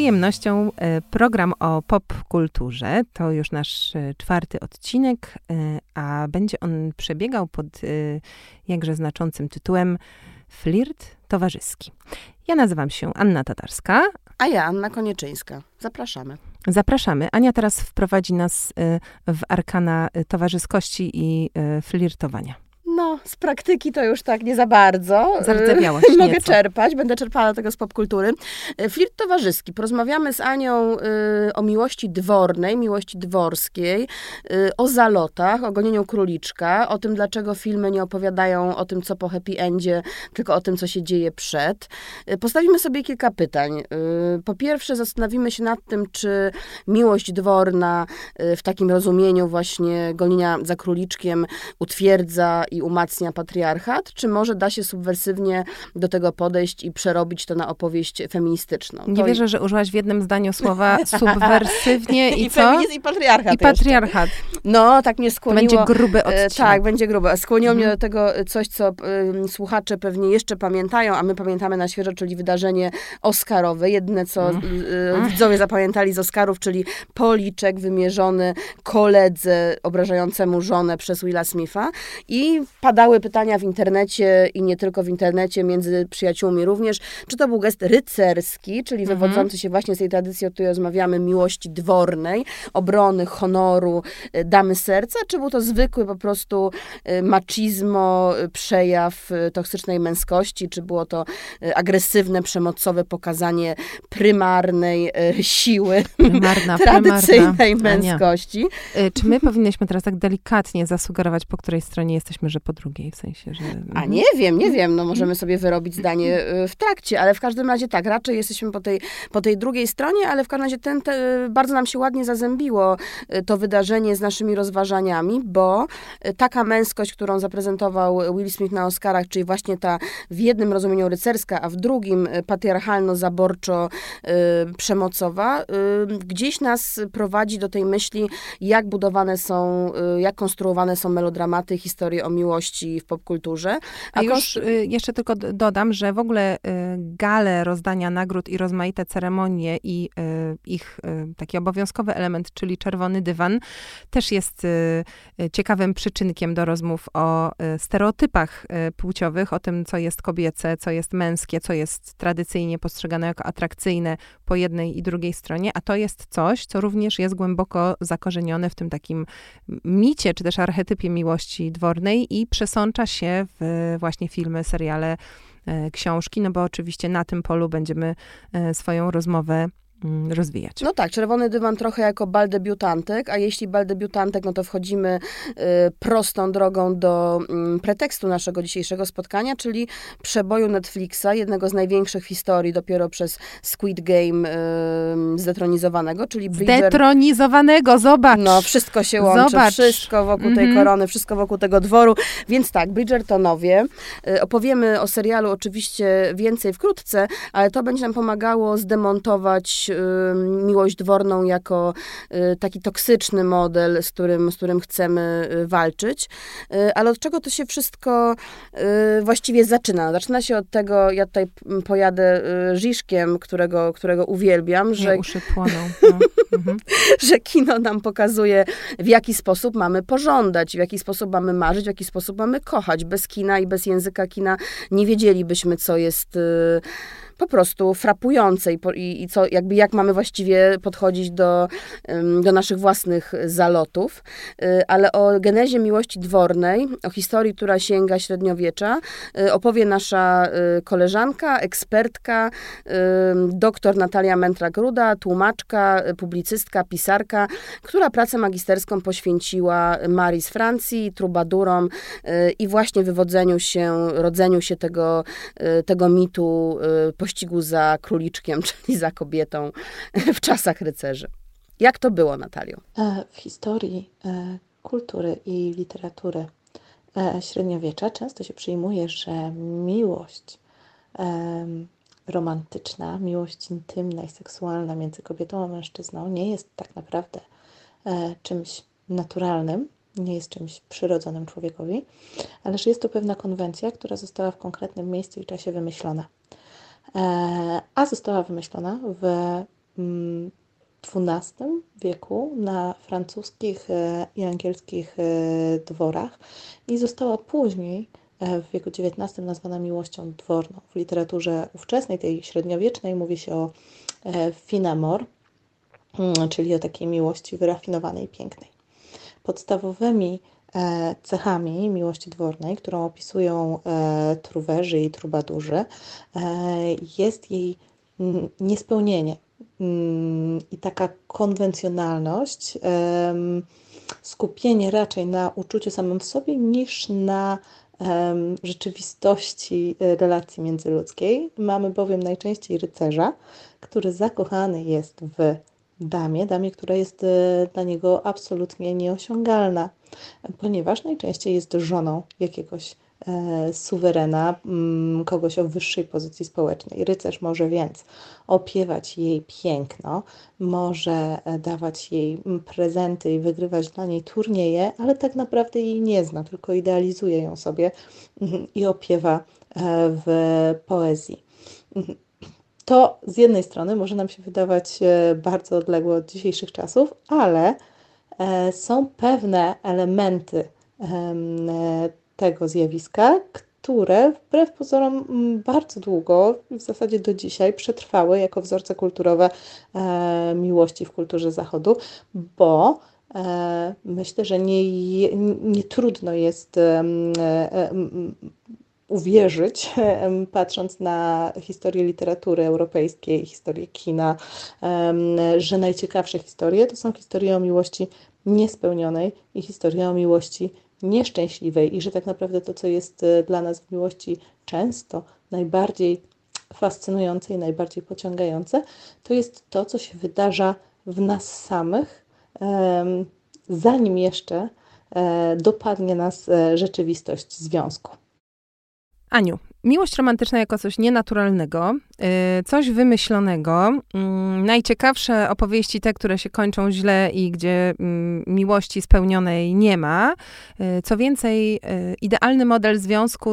przyjemnością e, program o popkulturze. To już nasz e, czwarty odcinek, e, a będzie on przebiegał pod jakże znaczącym tytułem Flirt towarzyski. Ja nazywam się Anna Tatarska. A ja Anna Konieczyńska. Zapraszamy. Zapraszamy. Ania teraz wprowadzi nas w arkana towarzyskości i flirtowania. No, z praktyki to już tak nie za bardzo. Zardzewiałaś Mogę nieco. czerpać, będę czerpała tego z popkultury. E, flirt towarzyski. Porozmawiamy z Anią y, o miłości dwornej, miłości dworskiej, y, o zalotach, o gonieniu króliczka, o tym, dlaczego filmy nie opowiadają o tym, co po happy endzie, tylko o tym, co się dzieje przed. Y, postawimy sobie kilka pytań. Po pierwsze, zastanowimy się nad tym, czy miłość dworna w takim rozumieniu właśnie gonienia za króliczkiem utwierdza i umacnia patriarchat, czy może da się subwersywnie do tego podejść i przerobić to na opowieść feministyczną? Nie to wierzę, i... że użyłaś w jednym zdaniu słowa subwersywnie i, I co? Feminizm i patriarchat. I patriarchat. No, tak mnie skłoniło. To będzie gruby e, odcinek. Tak, będzie gruby. Skłoniło mhm. mnie do tego coś, co y, słuchacze pewnie jeszcze pamiętają, a my pamiętamy na świeżo, czyli wydarzenie Oscarowe. Jedne, co y, widzowie zapamiętali z Oscarów, czyli policzek wymierzony koledze obrażającemu żonę przez Willa Smitha. I padały pytania w internecie i nie tylko w internecie, między przyjaciółmi również, czy to był gest rycerski, czyli mhm. wywodzący się właśnie z tej tradycji, o której rozmawiamy, miłości dwornej, obrony, honoru, y, damy serca, czy był to zwykły po prostu y, machismo, y, przejaw toksycznej męskości, czy było to agresywne, przemocowe pokazanie prymarnej siły Prymarna, tradycyjnej prymarna. męskości. Czy my powinniśmy teraz tak delikatnie zasugerować, po której stronie jesteśmy, że po drugiej, w sensie, że... A nie wiem, nie wiem, no możemy sobie wyrobić zdanie y, w trakcie, ale w każdym razie tak, raczej jesteśmy po tej, po tej drugiej stronie, ale w każdym razie ten, te, bardzo nam się ładnie zazębiło y, to wydarzenie z naszymi rozważaniami, bo y, taka męskość, którą zaprezentował Will Smith na Oscarach, czyli właśnie ta w jednym rozumieniu rycerska, a w drugim patriarchalno-zaborczo-przemocowa, gdzieś nas prowadzi do tej myśli, jak budowane są, jak konstruowane są melodramaty, historie o miłości w popkulturze. A już y, jeszcze tylko dodam, że w ogóle y, gale rozdania nagród i rozmaite ceremonie i y, ich taki obowiązkowy element, czyli czerwony dywan, też jest ciekawym przyczynkiem do rozmów o stereotypach płciowych, o tym, co jest kobiece, co jest męskie, co jest tradycyjnie postrzegane jako atrakcyjne po jednej i drugiej stronie, a to jest coś, co również jest głęboko zakorzenione w tym takim micie, czy też archetypie miłości dwornej i przesącza się w właśnie filmy, seriale, e, książki, no bo oczywiście na tym polu będziemy e, swoją rozmowę rozwijać. No tak, czerwony dywan trochę jako bal debiutantek, a jeśli bal debiutantek, no to wchodzimy y, prostą drogą do y, pretekstu naszego dzisiejszego spotkania, czyli przeboju Netflixa, jednego z największych w historii, dopiero przez Squid Game y, zdetronizowanego, czyli Bridger... Zdetronizowanego, zobacz! No, wszystko się łączy, zobacz. wszystko wokół mm -hmm. tej mhm. korony, wszystko wokół tego dworu, więc tak, Bridgertonowie. Y, opowiemy o serialu oczywiście więcej wkrótce, ale to będzie nam pomagało zdemontować miłość dworną jako y, taki toksyczny model, z którym, z którym chcemy y, walczyć. Ale od czego to się wszystko właściwie zaczyna? Zaczyna się od tego, ja tutaj pojadę Żiszkiem, którego, którego uwielbiam, że, uszy płoną. No. Mhm. że kino nam pokazuje, w jaki sposób mamy pożądać, w jaki sposób mamy marzyć, w jaki sposób mamy kochać. Bez kina i bez języka kina nie wiedzielibyśmy, co jest po prostu frapujące i, i, i, co, jakby jak mamy właściwie podchodzić do, do naszych własnych zalotów. Y, ale o genezie miłości dwornej, o historii, która sięga średniowiecza, y, opowie nasza y, koleżanka, ekspertka, doktor Natalia Mętra-Gruda, tłumaczka, publicystka, pisarka, która pracę magisterską poświęciła Marii z Francji, trubadurom i właśnie wywodzeniu się, rodzeniu się tego, tego mitu pościgu za króliczkiem, czyli za kobietą w czasach rycerzy. Jak to było, Natalio? E, w historii e, kultury i literatury e, średniowiecza często się przyjmuje, że miłość romantyczna, miłość intymna i seksualna między kobietą a mężczyzną nie jest tak naprawdę czymś naturalnym, nie jest czymś przyrodzonym człowiekowi, ale że jest to pewna konwencja, która została w konkretnym miejscu i czasie wymyślona. E, a została wymyślona w XII wieku na francuskich e, i angielskich e, dworach i została później w wieku XIX nazwana miłością dworną. W literaturze ówczesnej, tej średniowiecznej, mówi się o finamor, mm, czyli o takiej miłości wyrafinowanej, pięknej. Podstawowymi cechami miłości dwornej, którą opisują truwerzy i trubadurzy, jest jej niespełnienie Mm, i taka konwencjonalność, skupienie raczej na uczuciu samym w sobie niż na rzeczywistości e, relacji międzyludzkiej. Mamy bowiem najczęściej rycerza, który zakochany jest w damie, damie, która jest e, dla niego absolutnie nieosiągalna, ponieważ najczęściej jest żoną jakiegoś E, suwerena, mm, kogoś o wyższej pozycji społecznej. Rycerz może więc opiewać jej piękno, może e, dawać jej mm, prezenty i wygrywać dla niej turnieje, ale tak naprawdę jej nie zna, tylko idealizuje ją sobie mm, i opiewa w poezji. To z jednej strony może nam się wydawać bardzo odległe od dzisiejszych czasów, ale są pewne elementy tego zjawiska, które wbrew pozorom bardzo długo, w zasadzie do dzisiaj, przetrwały jako wzorce kulturowe e, miłości w kulturze Zachodu, bo e, myślę, że nie, nie trudno jest e, e uwierzyć, patrząc na historię literatury europejskiej, historię kina, że najciekawsze historie to są historie o miłości niespełnionej i historie o miłości nieszczęśliwej i że tak naprawdę to, co jest e, dla nas w miłości często najbardziej fascynujące i najbardziej pociągające, to jest to, co się wydarza w nas samych, zanim jeszcze e, dopadnie nas e, rzeczywistość związku. Aniu, miłość romantyczna jako coś nienaturalnego, coś wymyślonego. Mm, najciekawsze opowieści, te, które się kończą źle i gdzie mm, miłości spełnionej nie ma. Y, co więcej, y, idealny model związku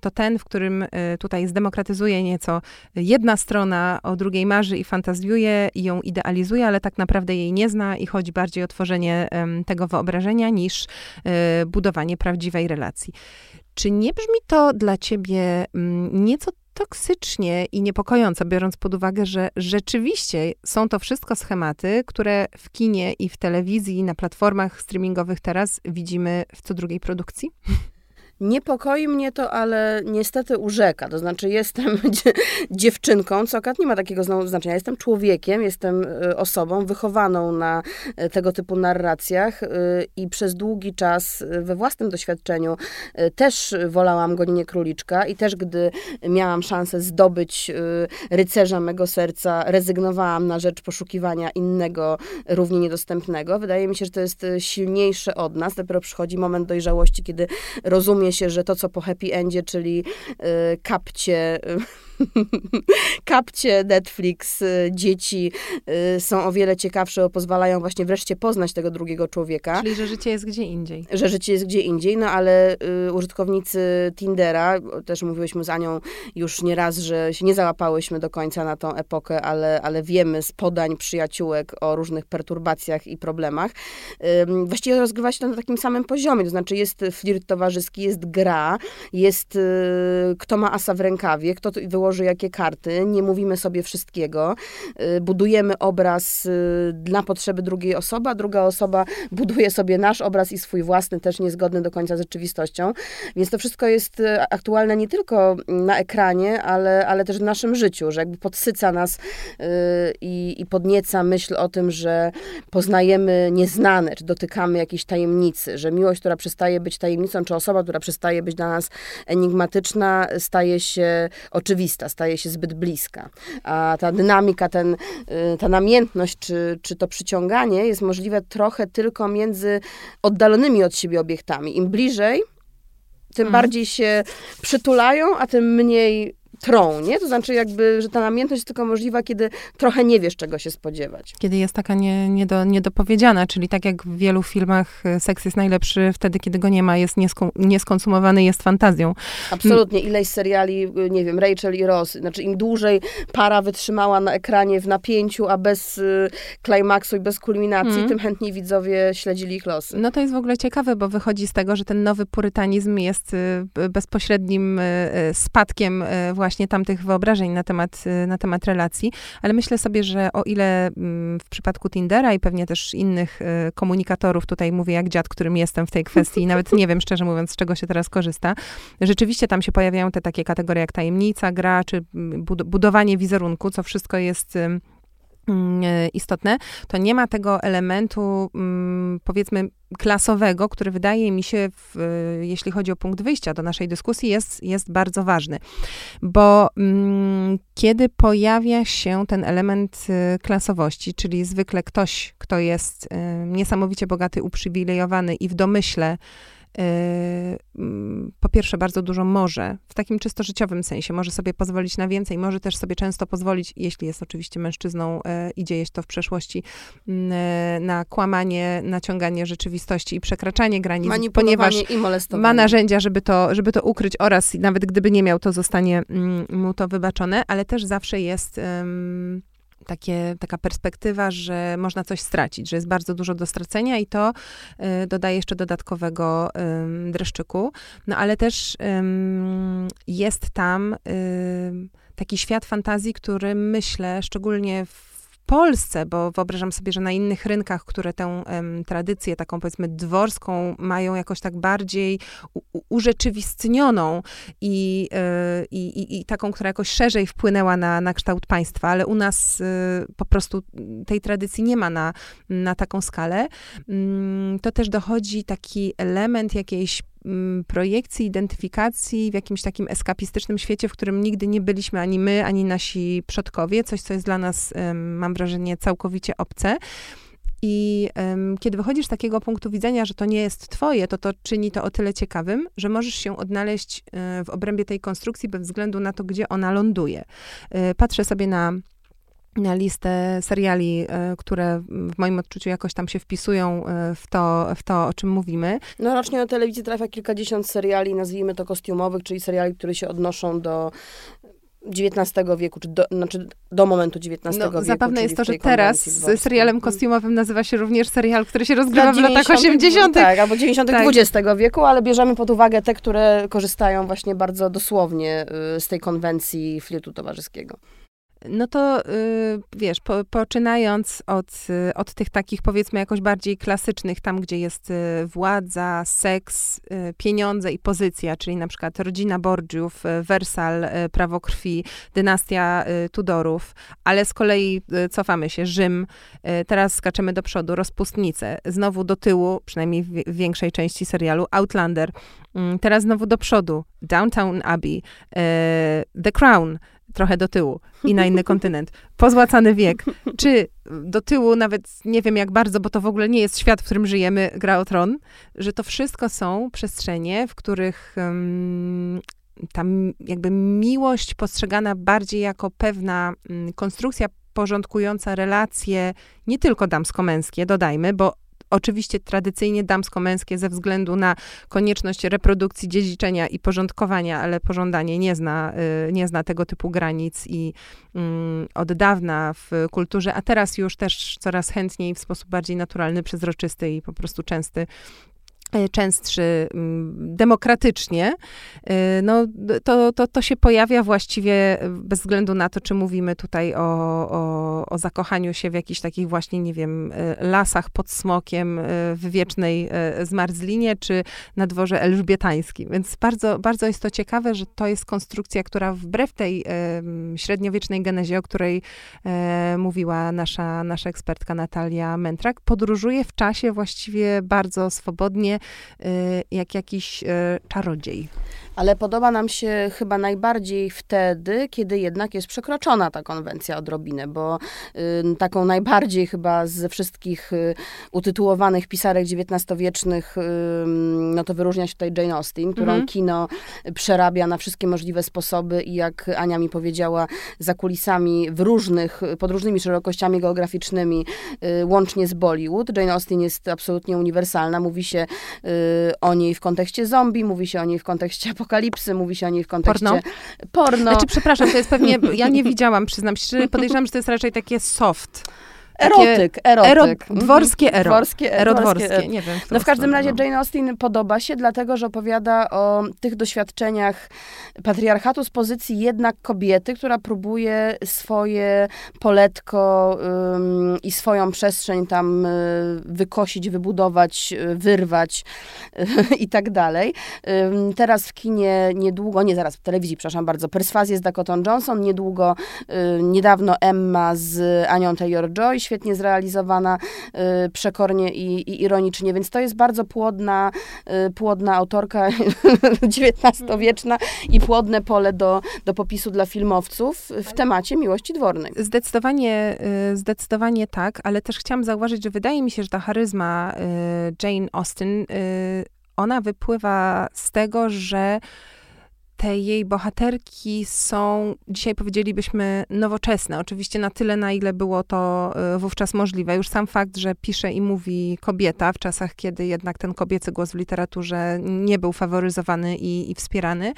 to ten, w którym tutaj zdemokratyzuje nieco jedna strona, o drugiej marzy i fantazjuje i ją idealizuje, ale tak naprawdę jej nie zna i chodzi bardziej o tworzenie tego wyobrażenia niż budowanie prawdziwej relacji. Czy nie brzmi to dla ciebie mm, nieco toksycznie i niepokojąco, biorąc pod uwagę, że rzeczywiście są to wszystko schematy, które w kinie i w telewizji, na platformach streamingowych teraz widzimy w co drugiej produkcji? Niepokoi mnie to, ale niestety urzeka. To znaczy, jestem dziewczynką, co akurat nie ma takiego znaczenia. Jestem człowiekiem, jestem e, osobą wychowaną na e, tego typu narracjach e, i przez długi czas we własnym doświadczeniu też wolałam gonienie króliczka i też, gdy miałam szansę zdobyć rycerza mego serca, rezygnowałam na rzecz poszukiwania innego, równie niedostępnego. Wydaje mi się, że to jest silniejsze od nas. Dopiero przychodzi moment dojrzałości, kiedy rozumie się, że to, co po happy endzie, czyli y, kapcie kapcie, Netflix, y, dzieci y, są o wiele ciekawsze, bo pozwalają właśnie wreszcie poznać tego drugiego człowieka. Czyli, że życie jest gdzie indziej. Że życie jest gdzie indziej, no ale y, użytkownicy Tindera, też mówiłyśmy z Anią już nieraz, że się nie załapałyśmy do końca na tą epokę, ale, ale wiemy z podań przyjaciółek o różnych perturbacjach i problemach. Właściwie rozgrywa się to na takim samym poziomie, to znaczy jest flirt towarzyski, jest gra, jest kto ma asa w rękawie, kto wyłoży tworzy jakie karty, nie mówimy sobie wszystkiego, y, budujemy obraz y, dla potrzeby drugiej osoby, a druga osoba buduje sobie nasz obraz i swój własny, też niezgodny do końca z rzeczywistością. Więc to wszystko jest y, aktualne nie tylko na ekranie, ale, ale też w naszym życiu, że jakby podsyca nas i, i podnieca myśl o tym, że poznajemy nieznane, czy dotykamy jakiejś tajemnicy, że miłość, która przestaje być tajemnicą, czy osoba, która przestaje być dla nas enigmatyczna, staje się oczywista staje się zbyt bliska. A ta dynamika, ten, y, ta namiętność, czy, czy to przyciąganie jest możliwe trochę tylko między oddalonymi od siebie obiektami. Im bliżej, tym mhm. bardziej się przytulają, a tym mniej trą, nie? To znaczy jakby, że ta namiętność jest tylko możliwa, kiedy trochę nie wiesz, czego się spodziewać. Kiedy jest taka nie, niedo, niedopowiedziana, czyli tak jak w wielu filmach e, seks jest najlepszy wtedy, kiedy go nie ma, jest nieską, nieskonsumowany, jest fantazją. Absolutnie. Ileś seriali, y, nie wiem, Rachel i Ross, znaczy im dłużej para wytrzymała na ekranie w napięciu, a bez y, klimaksu i bez kulminacji, mm. tym chętniej widzowie śledzili ich losy. No to jest w ogóle ciekawe, bo wychodzi z tego, że ten nowy purytanizm jest y, bezpośrednim y, spadkiem właśnie tamtych wyobrażeń na temat, na temat relacji, ale myślę sobie, że o ile mm, w przypadku Tindera i pewnie też innych komunikatorów, tutaj mówię jak dziad, którym jestem w tej kwestii, nawet nie wiem szczerze mówiąc, z czego się teraz korzysta, rzeczywiście tam się pojawiają te takie kategorie jak tajemnica, gra, czy mm, budowanie wizerunku, co wszystko jest istotne, to nie ma tego elementu, mm, powiedzmy, klasowego, który wydaje mi się, w, e, jeśli chodzi o punkt wyjścia do naszej dyskusji, jest, jest bardzo ważny. Bo mm, kiedy pojawia się ten element e, klasowości, czyli zwykle ktoś, kto jest niesamowicie bogaty, uprzywilejowany i w domyśle mm, po pierwsze bardzo dużo może, w takim czysto życiowym sensie, może sobie pozwolić na więcej, może też sobie często pozwolić, jeśli jest oczywiście mężczyzną y, i dzieje się to w przeszłości, mm, y, na kłamanie, naciąganie rzeczywistości i przekraczanie granic, ponieważ ma narzędzia, żeby to, żeby to ukryć oraz nawet gdyby nie miał, to zostanie mm, mu to wybaczone, ale też zawsze jest takie, taka perspektywa, że można coś stracić, że jest bardzo dużo do stracenia i to y, dodaje jeszcze dodatkowego y, dreszczyku. No ale też y, jest tam taki świat fantazji, który myślę, szczególnie w Polsce, bo wyobrażam sobie, że na innych rynkach, które tę um, tradycję taką powiedzmy dworską mają jakoś tak bardziej urzeczywistnioną i, y, i, i, taką, która jakoś szerzej wpłynęła na, na kształt państwa, ale u nas y, po prostu tej tradycji nie ma na, na taką skalę, y, to też dochodzi taki element jakiejś projekcji, identyfikacji w jakimś takim eskapistycznym świecie, w którym nigdy nie byliśmy ani my, ani nasi przodkowie, coś, co jest dla nas, mam wrażenie, całkowicie obce. I um, kiedy wychodzisz z takiego punktu widzenia, że to nie jest twoje, to to czyni to o tyle ciekawym, że możesz się odnaleźć y, w obrębie tej konstrukcji bez względu na to, gdzie ona ląduje. Y, patrzę sobie na na listę seriali, e, które w moim odczuciu jakoś tam się wpisują e, w to, w to o czym mówimy. No rocznie na telewizji trafia kilkadziesiąt seriali, nazwijmy to kostiumowych, czyli seriali, które się odnoszą do XIX wieku, czy do, znaczy do momentu XIX no, wieku. Zabawne jest to, że teraz z serialem kostiumowym nazywa się również serial, który się rozgrywa w latach 80. Tak, albo 90. Tak. XX wieku, ale bierzemy pod uwagę te, które korzystają właśnie bardzo dosłownie y, z tej konwencji fliutu towarzyskiego. No to y, wiesz, po, poczynając od, y, od tych takich powiedzmy jakoś bardziej klasycznych, tam gdzie jest y, władza, seks, pieniądze i pozycja, czyli na przykład rodzina Borgiów, Wersal, prawo krwi, dynastia Tudorów, ale z kolei cofamy się, Rzym, teraz skaczemy do przodu, rozpustnice, znowu do tyłu, przynajmniej w większej części serialu, Outlander, mm, teraz znowu do przodu, Downtown Abbey, The Crown, trochę do tyłu i na inny kontynent. Pozłacany wiek. Czy do tyłu, nawet nie wiem jak bardzo, bo to w ogóle nie jest świat, w którym żyjemy, gra o tron, że to wszystko są przestrzenie, w których um, ta jakby miłość postrzegana bardziej jako pewna um, konstrukcja porządkująca relacje nie tylko damsko-męskie, dodajmy, bo Oczywiście tradycyjnie damsko-męskie ze względu na konieczność reprodukcji, dziedziczenia i porządkowania, ale pożądanie nie zna, y, nie zna tego typu granic i mm, od dawna w kulturze, a teraz już też coraz chętniej w sposób bardziej naturalny, przezroczysty i po prostu częsty częstszy mm, demokratycznie, e, no, to, to, to się pojawia właściwie bez względu na to, czy mówimy tutaj o, o, o zakochaniu się w jakichś takich właśnie, nie wiem, e, lasach pod smokiem w wiecznej zmarzlinie, czy na dworze elżbietańskim. Więc bardzo, bardzo jest to ciekawe, że to jest konstrukcja, która wbrew tej średniowiecznej genezie, o której mówiła nasza, nasza ekspertka Natalia Mentrak, podróżuje w czasie właściwie bardzo swobodnie, jak jakiś y, czarodziej. Ale podoba nam się chyba najbardziej wtedy, kiedy jednak jest przekroczona ta konwencja odrobinę, bo y, taką najbardziej chyba ze wszystkich y, utytułowanych pisarek XIX-wiecznych, y, no to wyróżnia się tutaj Jane Austen, którą mhm. kino przerabia na wszystkie możliwe sposoby i jak Ania mi powiedziała, za kulisami w różnych, pod różnymi szerokościami geograficznymi, y, łącznie z Bollywood. Jane Austen jest absolutnie uniwersalna. Mówi się y, o niej w kontekście zombie, mówi się o niej w kontekście apokalipsy, mówi się o niej w kontekście porno. porno. Znaczy, przepraszam, to jest pewnie, ja nie widziałam, przyznam się, podejrzewam, że to jest raczej takie soft. Erotyk, erotyk. Ero, mhm. dworskie ero. Dworskie, ero, dworskie, nie wiem. No w każdym razie no. Jane Austen podoba się, dlatego, że opowiada o tych doświadczeniach patriarchatu z pozycji jednak kobiety, która próbuje swoje poletko um, i swoją przestrzeń tam um, wykosić, wybudować, wyrwać i tak dalej. Teraz w kinie niedługo, nie zaraz, w telewizji, przepraszam bardzo, Perswazję z Dakota Johnson, niedługo, niedawno Emma z Anią Taylor-Joy, świetnie zrealizowana, y, przekornie i, i, ironicznie, więc to jest bardzo płodna, y, płodna autorka XIX-wieczna i płodne pole do, do popisu dla filmowców w temacie miłości dwornej. Zdecydowanie, y, zdecydowanie tak, ale też chciałam zauważyć, że wydaje mi się, że ta charyzma Jane Austen, ona wypływa z tego, że te jej bohaterki są, dzisiaj powiedzielibyśmy, nowoczesne. Oczywiście na tyle, na ile było to e, wówczas możliwe. Już sam fakt, że pisze i mówi kobieta w czasach, kiedy jednak ten kobiecy głos w literaturze nie był faworyzowany i, i wspierany,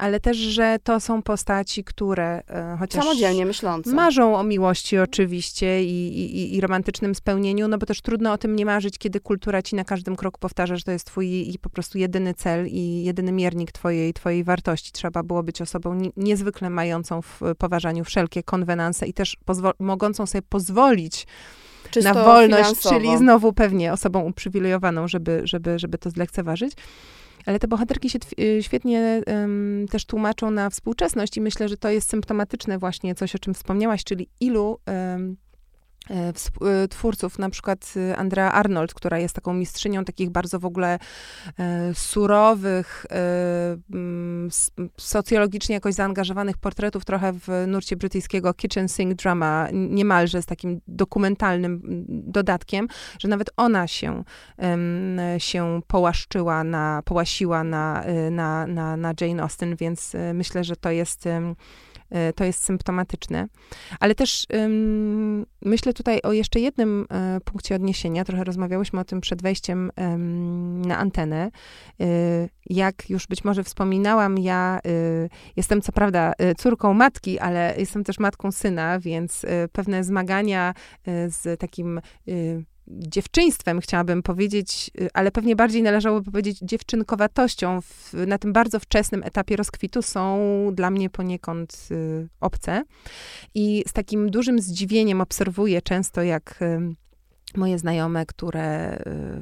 ale też, że to są postaci, które e, chociaż samodzielnie myślące. Marzą o miłości oczywiście i, i, i, romantycznym spełnieniu, no bo też trudno o tym nie marzyć, kiedy kultura ci na każdym kroku powtarza, że to jest twój i po prostu jedyny cel i jedyny miernik twojej, twojej wartości. Trzeba było być osobą ni niezwykle mającą w poważaniu wszelkie konwenanse i też mogącą sobie pozwolić Czysto na wolność, finansowo. czyli znowu pewnie osobą uprzywilejowaną, żeby, żeby, żeby to zlekceważyć. Ale te bohaterki się y, świetnie um, też tłumaczą na współczesność i myślę, że to jest symptomatyczne właśnie coś, o czym wspomniałaś, czyli ilu um, twórców, na przykład e, Andrea Arnold, która jest taką mistrzynią takich bardzo w ogóle e, surowych, e, socjologicznie jakoś zaangażowanych portretów, trochę w nurcie brytyjskiego kitchen sink drama, niemalże z takim dokumentalnym dodatkiem, że nawet ona się, się połaszczyła na, połasiła na, na, na, na Jane Austen, więc myślę, że to jest E, to jest symptomatyczne. Ale też myślę tutaj o jeszcze jednym um, punkcie odniesienia. Trochę rozmawiałyśmy o tym przed wejściem na antenę. E, jak już być może wspominałam, ja jestem co prawda córką matki, ale jestem też matką syna, więc pewne zmagania z takim dziewczyństwem, chciałabym powiedzieć, y, ale pewnie bardziej należałoby powiedzieć dziewczynkowatością w, na tym bardzo wczesnym etapie rozkwitu są dla mnie poniekąd y, obce. I z takim dużym zdziwieniem obserwuję często, jak y, moje znajome, które,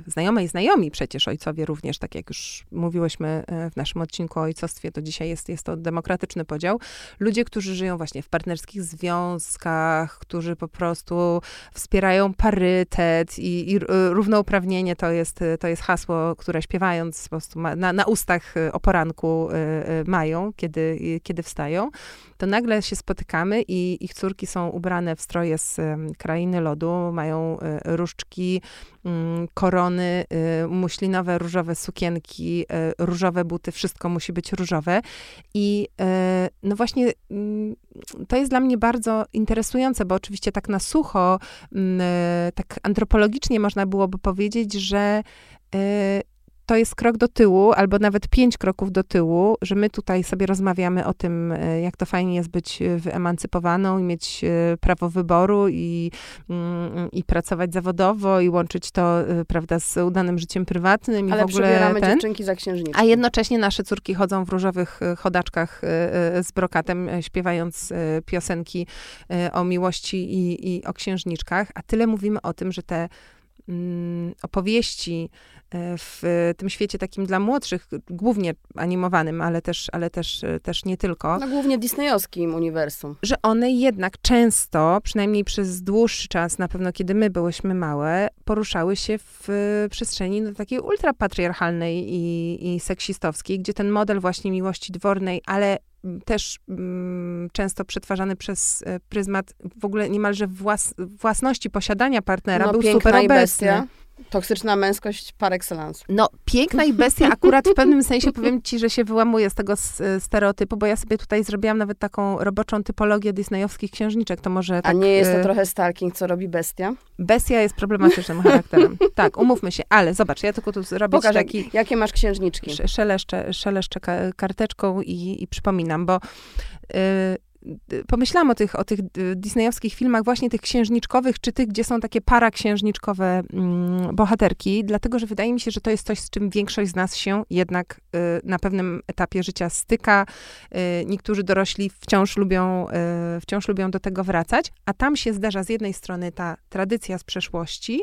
y, znajome i znajomi przecież ojcowie również, tak jak już mówiłyśmy y, w naszym odcinku o ojcostwie, to dzisiaj jest, jest to demokratyczny podział. Ludzie, którzy żyją właśnie w partnerskich związkach, którzy po prostu wspierają parytet i, i y, równouprawnienie, to jest, to jest hasło, które śpiewając po prostu na, na ustach o poranku mają, kiedy, kiedy wstają to nagle się spotykamy i ich córki są ubrane w stroje z krainy lodu, mają e, różdżki, mm, korony, e, muślinowe, różowe sukienki, e, różowe buty, wszystko musi być różowe. I no właśnie mm, to jest dla mnie bardzo interesujące, bo oczywiście tak na sucho, mm, tak antropologicznie można byłoby powiedzieć, że to jest krok do tyłu, albo nawet pięć kroków do tyłu, że my tutaj sobie rozmawiamy o tym, e, jak to fajnie jest być e, wyemancypowaną i mieć e, prawo wyboru i, mm, i pracować zawodowo i łączyć to, prawda, z udanym życiem prywatnym. Ale i w ogóle ten, dziewczynki za księżniczki. A jednocześnie nasze córki chodzą w różowych chodaczkach z brokatem, śpiewając piosenki o miłości i, i o księżniczkach, a tyle mówimy o tym, że te opowieści e, w tym świecie takim dla młodszych, głównie animowanym, ale też, ale też, e, też nie tylko. No głównie disneyowskim uniwersum. Że one jednak często, przynajmniej przez dłuższy czas, na pewno kiedy my byłyśmy małe, poruszały się w przestrzeni no, takiej ultrapatriarchalnej i, i seksistowskiej, gdzie ten model właśnie miłości dwornej, ale też mm, często przetwarzany przez e, pryzmat w ogóle niemalże włas, własności posiadania partnera no, był super obecny. bestia. Toksyczna męskość par excellence. No, piękna i bestia akurat w pewnym sensie powiem ci, że się wyłamuje z tego stereotypu, bo ja sobie tutaj zrobiłam nawet taką roboczą typologię disneyowskich księżniczek, to może A tak, nie jest to y, trochę stalking, co robi bestia? Bestia jest problematycznym charakterem. Tak, umówmy się, ale zobacz, ja tylko tu zrobię Pokaż, taki... jak, jakie masz księżniczki. sze- Szeleszczę, szeleszczę ka- karteczką i, i przypominam, bo y, pomyślałam o tych, o tych disneyowskich filmach, właśnie tych księżniczkowych, czy tych, gdzie są takie paraksiężniczkowe mm, bohaterki, dlatego, że wydaje mi się, że to jest coś, z czym większość z nas się jednak y, na pewnym etapie życia styka. Y, niektórzy dorośli wciąż lubią, y, wciąż lubią do tego wracać, a tam się zdarza z jednej strony ta tradycja z przeszłości,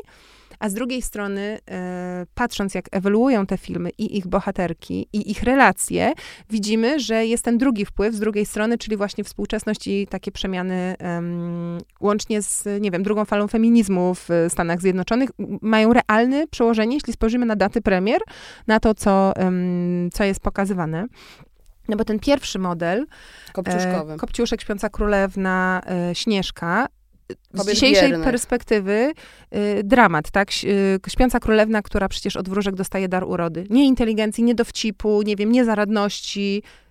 a z drugiej strony, e, patrząc jak ewoluują te filmy i ich bohaterki, i ich relacje, widzimy, że jest ten drugi wpływ z drugiej strony, czyli właśnie współczesność i takie przemiany em, łącznie z, nie wiem, drugą falą feminizmu w Stanach Zjednoczonych, mają realne przełożenie, jeśli spojrzymy na daty premier, na to, co, co jest pokazywane. No bo ten pierwszy model, Kopciuszkowy. E, Kopciuszek, Śpiąca Królewna, e, Śnieżka. Z dzisiejszej perspektywy y, dramat, tak? Y, Śpiąca Królewna, która przecież od wróżek dostaje dar urody. Nie inteligencji, nie dowcipu, nie wiem, niezaradności, y,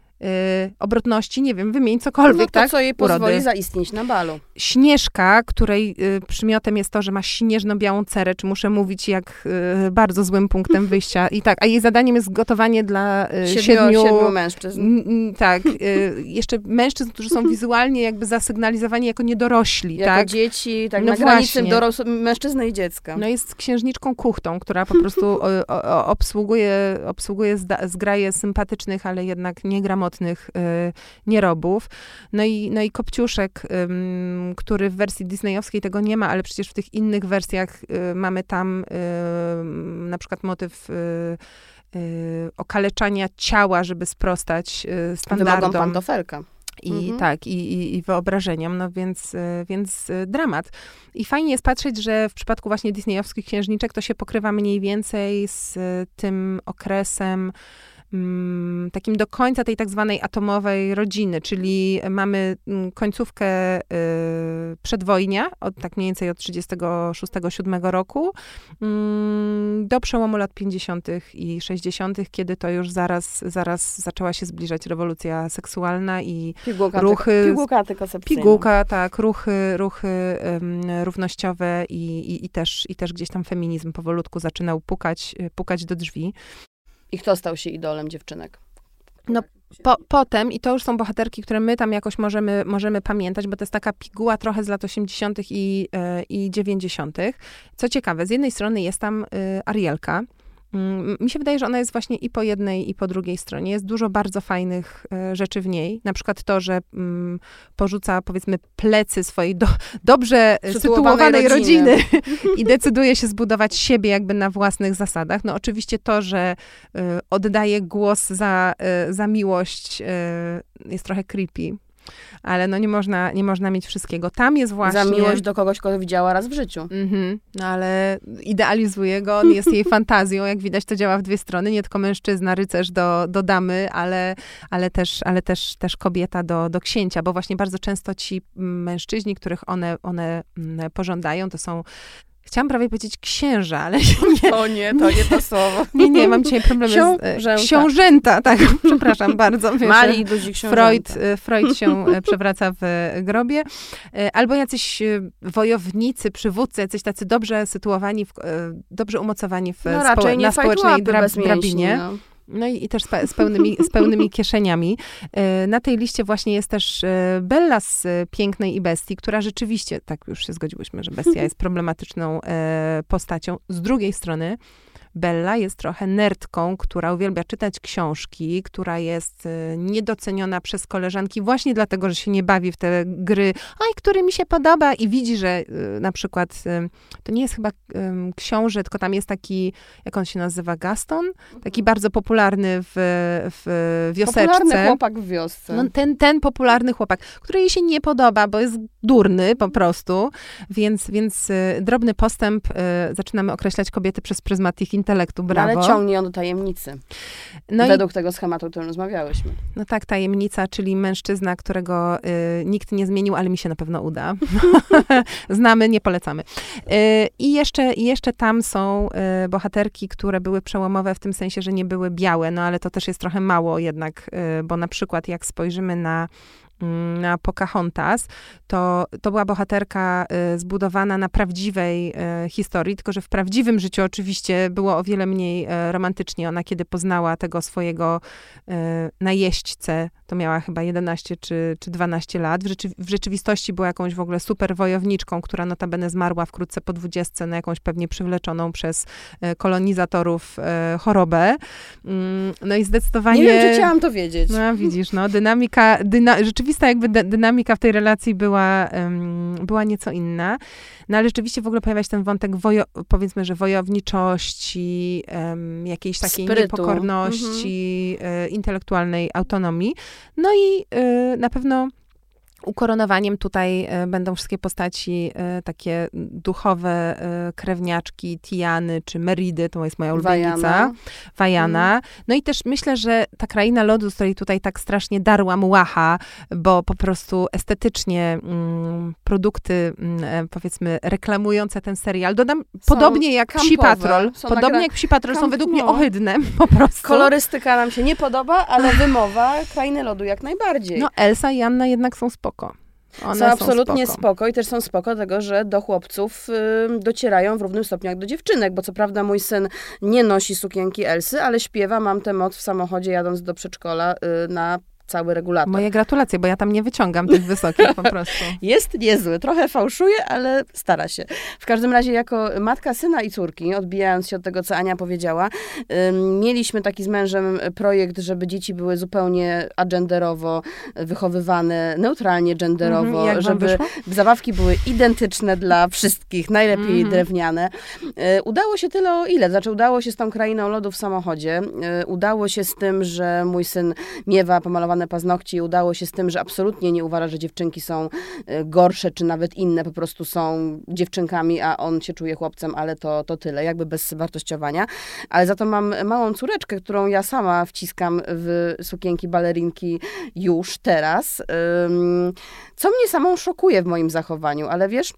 obrotności, nie wiem, wymień cokolwiek, No to, tak? co jej pozwoli Urody. zaistnieć na balu. Śnieżka, której y, przymiotem jest to, że ma śnieżno-białą cerę, czy muszę mówić jak y, bardzo złym punktem wyjścia. I tak, a jej zadaniem jest gotowanie dla y, Siedmiu, siedmiu, siedmiu mężczyzn. Tak, y, jeszcze mężczyzn, którzy są wizualnie jakby zasygnalizowani jako niedorośli, Jako tak? dzieci, tak No na granicy właśnie. doros- mężczyzny i dziecka. No jest księżniczką kuchtą, która po prostu o, o, obsługuje, obsługuje zda, zgraje sympatycznych, ale jednak niegramotnych y, nierobów. No i, no i Kopciuszek, który w wersji disneyowskiej tego nie ma, ale przecież w tych innych wersjach y, mamy tam na przykład motyw y, okaleczania ciała, żeby sprostać standardom. pantofelka. I Mhm. tak, i, i, i wyobrażeniom, no więc, więc dramat. I fajnie jest patrzeć, że w przypadku właśnie disneyowskich księżniczek to się pokrywa mniej więcej z tym okresem takim do końca tej tak zwanej atomowej rodziny, czyli mamy mm, końcówkę y, przedwojnia, od, tak mniej więcej od 36-7 roku, mm, do przełomu lat 50. i 60., kiedy to już zaraz, zaraz zaczęła się zbliżać rewolucja seksualna i Pigułka, Ruchy pigułka antykoncepcyjna. pigułka, tak, ruchy, ruchy równościowe i, i, i, też, i też gdzieś tam feminizm powolutku zaczynał pukać, y, pukać do drzwi. I kto stał się idolem dziewczynek? No, Po, potem, i to już są bohaterki, które my tam jakoś możemy, możemy pamiętać, bo to jest taka piguła trochę z lat 80. i, e, i 90. Co ciekawe, z jednej strony jest tam y, Arielka. Mm, Mi się wydaje, że ona jest właśnie i po jednej, i po drugiej stronie. Jest dużo bardzo fajnych e, rzeczy w niej. Na przykład to, że mm, porzuca, powiedzmy, plecy swojej do, dobrze e, Sytuowanej sytuowanej rodziny, rodziny. i decyduje się zbudować siebie jakby na własnych zasadach. No oczywiście to, że y, oddaje głos za, y, za miłość y, jest trochę creepy. Ale no nie można, nie można mieć wszystkiego. Tam jest właśnie... Za miłość do kogoś, kogo widziała raz w życiu. Mhm, no ale idealizuje go, on jest jej fantazją, jak widać to działa w dwie strony, nie tylko mężczyzna, rycerz do, do damy, ale, ale, też, ale też, też kobieta do, do księcia, bo właśnie bardzo często ci mężczyźni, których one, one mm, pożądają, to są Chciałam prawie powiedzieć księża, ale nie, To nie, to nie to słowo. nie, nie, mam dzisiaj problemy z... e, Książęta. Książęta, tak, przepraszam bardzo. wiesz, Mali i duzi książęta. Freud, e, Freud się e, przewraca w grobie. Albo jacyś wojownicy, przywódcy, jacyś tacy dobrze sytuowani, w, dobrze umocowani w No nie na społecznej fajtłapy dra, bez mięśni, drabinie. no. No i, i też z, pe- z, pełnymi, z pełnymi kieszeniami. E, Na tej liście właśnie jest też e, Bella z e, Pięknej i Bestii, która rzeczywiście, tak już się zgodziłyśmy, że Bestia jest problematyczną postacią. Z drugiej strony Bella jest trochę nerdką, która uwielbia czytać książki, która jest y, niedoceniona przez koleżanki właśnie dlatego, że się nie bawi w te gry, oj, który mi się podoba i widzi, że y, na przykład y, to nie jest chyba książę, tylko tam jest taki, jak on się nazywa, Gaston? Taki bardzo popularny w, w wioseczce. Popularny chłopak w wiosce. No, ten, ten popularny chłopak, który jej się nie podoba, bo jest durny po prostu, więc, więc drobny postęp, zaczynamy określać kobiety przez pryzmat ich intelektu, brawo. No, ale ciągnie on do tajemnicy. No Według i, tego schematu, o którym rozmawiałyśmy. No tak, tajemnica, czyli mężczyzna, którego y, nikt nie zmienił, ale mi się na pewno uda. Znamy, nie polecamy. Y, I jeszcze, jeszcze tam są y, bohaterki, które były przełomowe w tym sensie, że nie były białe, no ale to też jest trochę mało jednak, y, bo na przykład jak spojrzymy na na Pocahontas, to, to była bohaterka y, zbudowana na prawdziwej y, historii, tylko że w prawdziwym życiu oczywiście było o wiele mniej y, romantycznie. Ona kiedy poznała tego swojego najeźdźcę, to miała chyba 11 czy, czy 12 lat. W, rzeczy, w rzeczywistości była jakąś w ogóle super wojowniczką, która notabene zmarła wkrótce po 20 na jakąś pewnie przywleczoną przez kolonizatorów chorobę. Mm, no i zdecydowanie... Nie wiem, czy chciałam to wiedzieć. No widzisz, no dynamika, dyna, rzeczywiście rzeczywista jakby dynamika w tej relacji była, um, była nieco inna. No ale rzeczywiście w ogóle pojawia się ten wątek, wojo, powiedzmy, że wojowniczości, um, jakiejś takiej Sprytu. niepokorności, mhm. y, intelektualnej autonomii. No i y, na pewno ukoronowaniem tutaj e, będą wszystkie postaci e, takie duchowe e, krewniaczki Tiany czy Meridy, to jest moja ulubienica. Wajana. Mm. No i też myślę, że ta kraina lodu, z której tutaj tak strasznie darłam łacha, bo po prostu estetycznie mm, produkty, mm, powiedzmy, reklamujące ten serial, dodam, są podobnie jak kampowe. Psi Patrol, podobnie jak Psi Patrol, są według mnie ohydne po prostu. Kolorystyka nam się nie podoba, ale wymowa krainy lodu jak najbardziej. No Elsa i Anna jednak są spoko spoko. One są absolutnie spoko. spoko. i też są spoko tego, że do chłopców y, docierają w równym stopniu jak do dziewczynek, bo co prawda mój syn nie nosi sukienki Elsy, ale śpiewa Mam tę moc w samochodzie jadąc do przedszkola y, na cały regulator. Moje gratulacje, bo ja tam nie wyciągam tych wysokich po prostu. Jest niezły, trochę fałszuje, ale stara się. W każdym razie jako matka syna i córki, odbijając się od tego, co Ania powiedziała, mieliśmy taki z mężem projekt, żeby dzieci były zupełnie agenderowo wychowywane, neutralnie genderowo, mhm, żeby zabawki były identyczne dla wszystkich, najlepiej mhm. drewniane. Y, udało się tyle o ile. Znaczy udało się z tą krainą lodu w samochodzie. Y, udało się z tym, że mój syn miewa pomalowane pomalowane paznokcie i udało się z tym, że absolutnie nie uważa, że dziewczynki są e, gorsze, czy nawet inne, po prostu są dziewczynkami, a on się czuje chłopcem, ale to, to tyle, jakby bez wartościowania. Ale za to mam małą córeczkę, którą ja sama wciskam w sukienki balerinki już teraz, co mnie samą szokuje w moim zachowaniu, ale wiesz,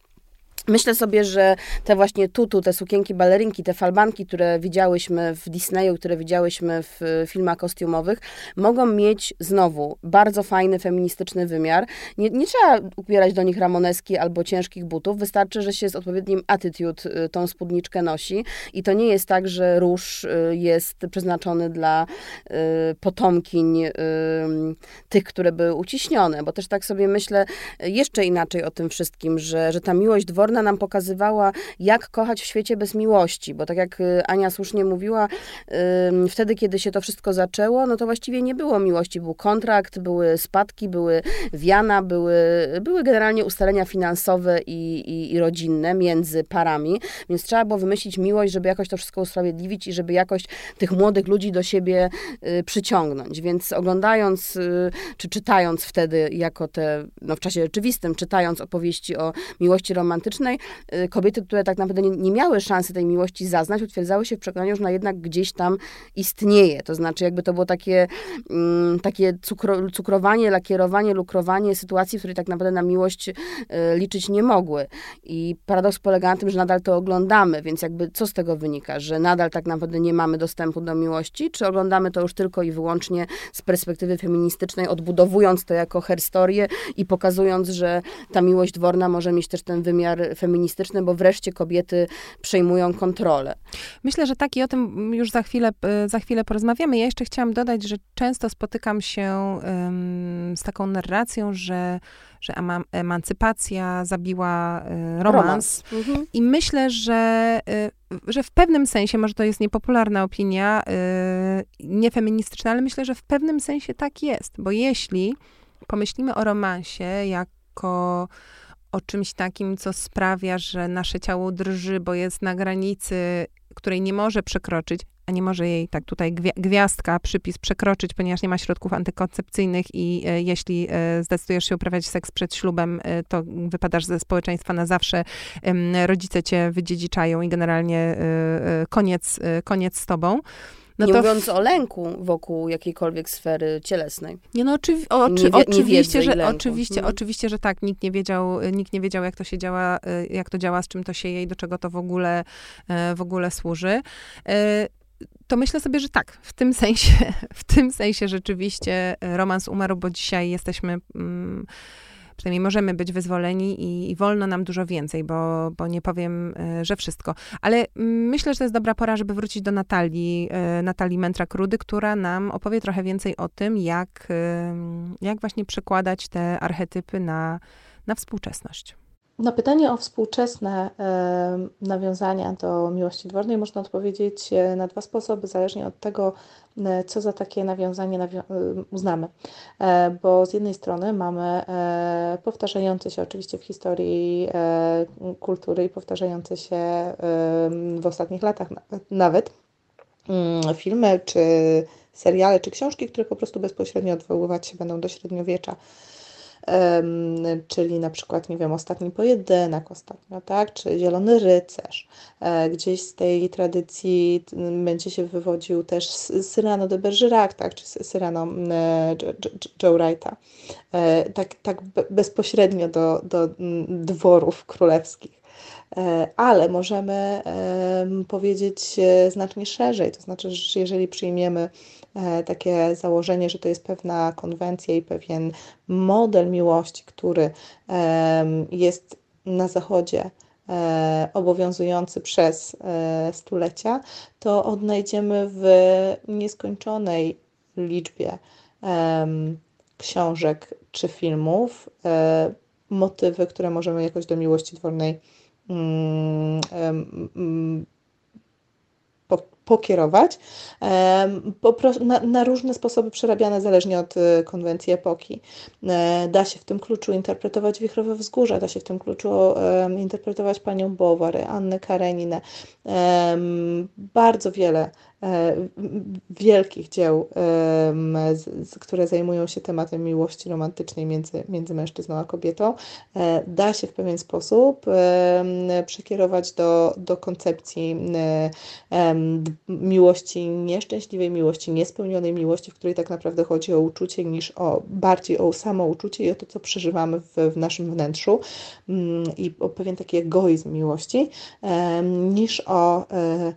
Myślę sobie, że te właśnie tutu, te sukienki balerinki, te falbanki, które widziałyśmy w Disneyu, które widziałyśmy w filmach kostiumowych, mogą mieć znowu bardzo fajny, feministyczny wymiar. Nie, nie trzeba ubierać do nich ramoneski albo ciężkich butów, wystarczy, że się z odpowiednim attitude y, tą spódniczkę nosi. I to nie jest tak, że róż y, jest przeznaczony dla y, potomkiń tych, które były uciśnione, bo też tak sobie myślę jeszcze inaczej o tym wszystkim, że, że ta miłość dworna ona nam pokazywała, jak kochać w świecie bez miłości, bo tak jak y, Ania słusznie mówiła, wtedy, kiedy się to wszystko zaczęło, no to właściwie nie było miłości. Był kontrakt, były spadki, były wiana, były, były generalnie ustalenia finansowe i, i, i rodzinne między parami, więc trzeba było wymyślić miłość, żeby jakoś to wszystko usprawiedliwić i żeby jakoś tych młodych ludzi do siebie y, przyciągnąć. Więc oglądając, y, czy czytając wtedy, jako te, no w czasie rzeczywistym, czytając opowieści o miłości romantycznej, Y, kobiety, które tak naprawdę nie, nie, miały szansy tej miłości zaznać, utwierdzały się w przekonaniu, że ona jednak gdzieś tam istnieje. To znaczy, jakby to było takie, mm, takie cukro, cukrowanie, lakierowanie, lukrowanie sytuacji, w której tak naprawdę na miłość y, liczyć nie mogły. I paradoks polega na tym, że nadal to oglądamy, więc jakby co z tego wynika? Że nadal tak naprawdę nie mamy dostępu do miłości, czy oglądamy to już tylko i wyłącznie z perspektywy feministycznej, odbudowując to jako herstorię i pokazując, że ta miłość dworna może mieć też ten wymiar feministyczne, bo wreszcie kobiety przejmują kontrolę. Myślę, że tak i o tym już za chwilę, e, za chwilę porozmawiamy. Ja jeszcze chciałam dodać, że często spotykam się um, z taką narracją, że że emancypacja zabiła romans. romans. Mhm. I myślę, że, że w pewnym sensie, może to jest niepopularna opinia, niefeministyczna, ale myślę, że w pewnym sensie tak jest, bo jeśli pomyślimy o romansie jako o czymś takim, co sprawia, że nasze ciało drży, bo jest na granicy, której nie może przekroczyć, a nie może jej tak tutaj gwiazdka, przypis przekroczyć, ponieważ nie ma środków antykoncepcyjnych i e, jeśli e, zdecydujesz się uprawiać seks przed ślubem, e, to wypadasz ze społeczeństwa na zawsze, rodzice cię wydziedziczają i generalnie koniec, koniec z tobą. No nie to mówiąc o lęku wokół jakiejkolwiek sfery cielesnej. Nie, no oczywi oczy nie oczywiście, że, oczywiście, mhm. oczywiście, że tak. Nikt nie wiedział, nikt nie wiedział, jak to się działa, jak to działa, z czym to się je i do czego to w ogóle, w ogóle służy to myślę sobie, że tak, w tym sensie, w tym sensie rzeczywiście romans umarł, bo dzisiaj jesteśmy, mm, przynajmniej możemy być wyzwoleni i, i, wolno nam dużo więcej, bo, bo nie powiem, e, że wszystko. Ale mm, myślę, że to jest dobra pora, żeby wrócić do Natalii, e, Natalii Mętrak-Rudy, która nam opowie trochę więcej o tym, jak, jak właśnie przekładać te archetypy na, na współczesność. Na pytanie o współczesne nawiązania do miłości dwornej można odpowiedzieć e, na dwa sposoby, zależnie od tego, co za takie nawiązanie nawią e, uznamy. Bo z jednej strony mamy powtarzające się oczywiście w historii kultury i powtarzające się w ostatnich latach nawet mm, filmy, czy seriale, czy książki, które po prostu bezpośrednio odwoływać się będą do średniowiecza czyli na przykład, nie wiem, Ostatni Pojedynek ostatnio, tak, czy Zielony Rycerz. E, gdzieś z tej tradycji będzie się wywodził też Cyrano de Bergerac, tak, czy Cyrano e, Joe Wrighta. E, tak, tak bezpośrednio do, do dworów królewskich ale możemy powiedzieć znacznie szerzej. To znaczy, że jeżeli przyjmiemy E, takie założenie, że to jest pewna konwencja i pewien model miłości, który jest na Zachodzie e, obowiązujący przez e, stulecia, to odnajdziemy w nieskończonej liczbie książek czy filmów motywy, które możemy jakoś do miłości dwornej mm, pokierować, po na, na, różne sposoby przerabiane zależnie od y, konwencji epoki. E, da się w tym kluczu interpretować Wichrowe Wzgórza, da się w tym kluczu interpretować Panią Bowary, Annę Kareninę. Bardzo wiele E, wielkich dzieł, które zajmują się tematem miłości romantycznej między, między mężczyzną a kobietą, e, da się w pewien sposób przekierować do, do koncepcji miłości nieszczęśliwej, miłości niespełnionej, miłości, w której tak naprawdę chodzi o uczucie niż o bardziej o samo uczucie i o to, co przeżywamy w, w naszym wnętrzu mm, i o pewien taki egoizm miłości, niż o e,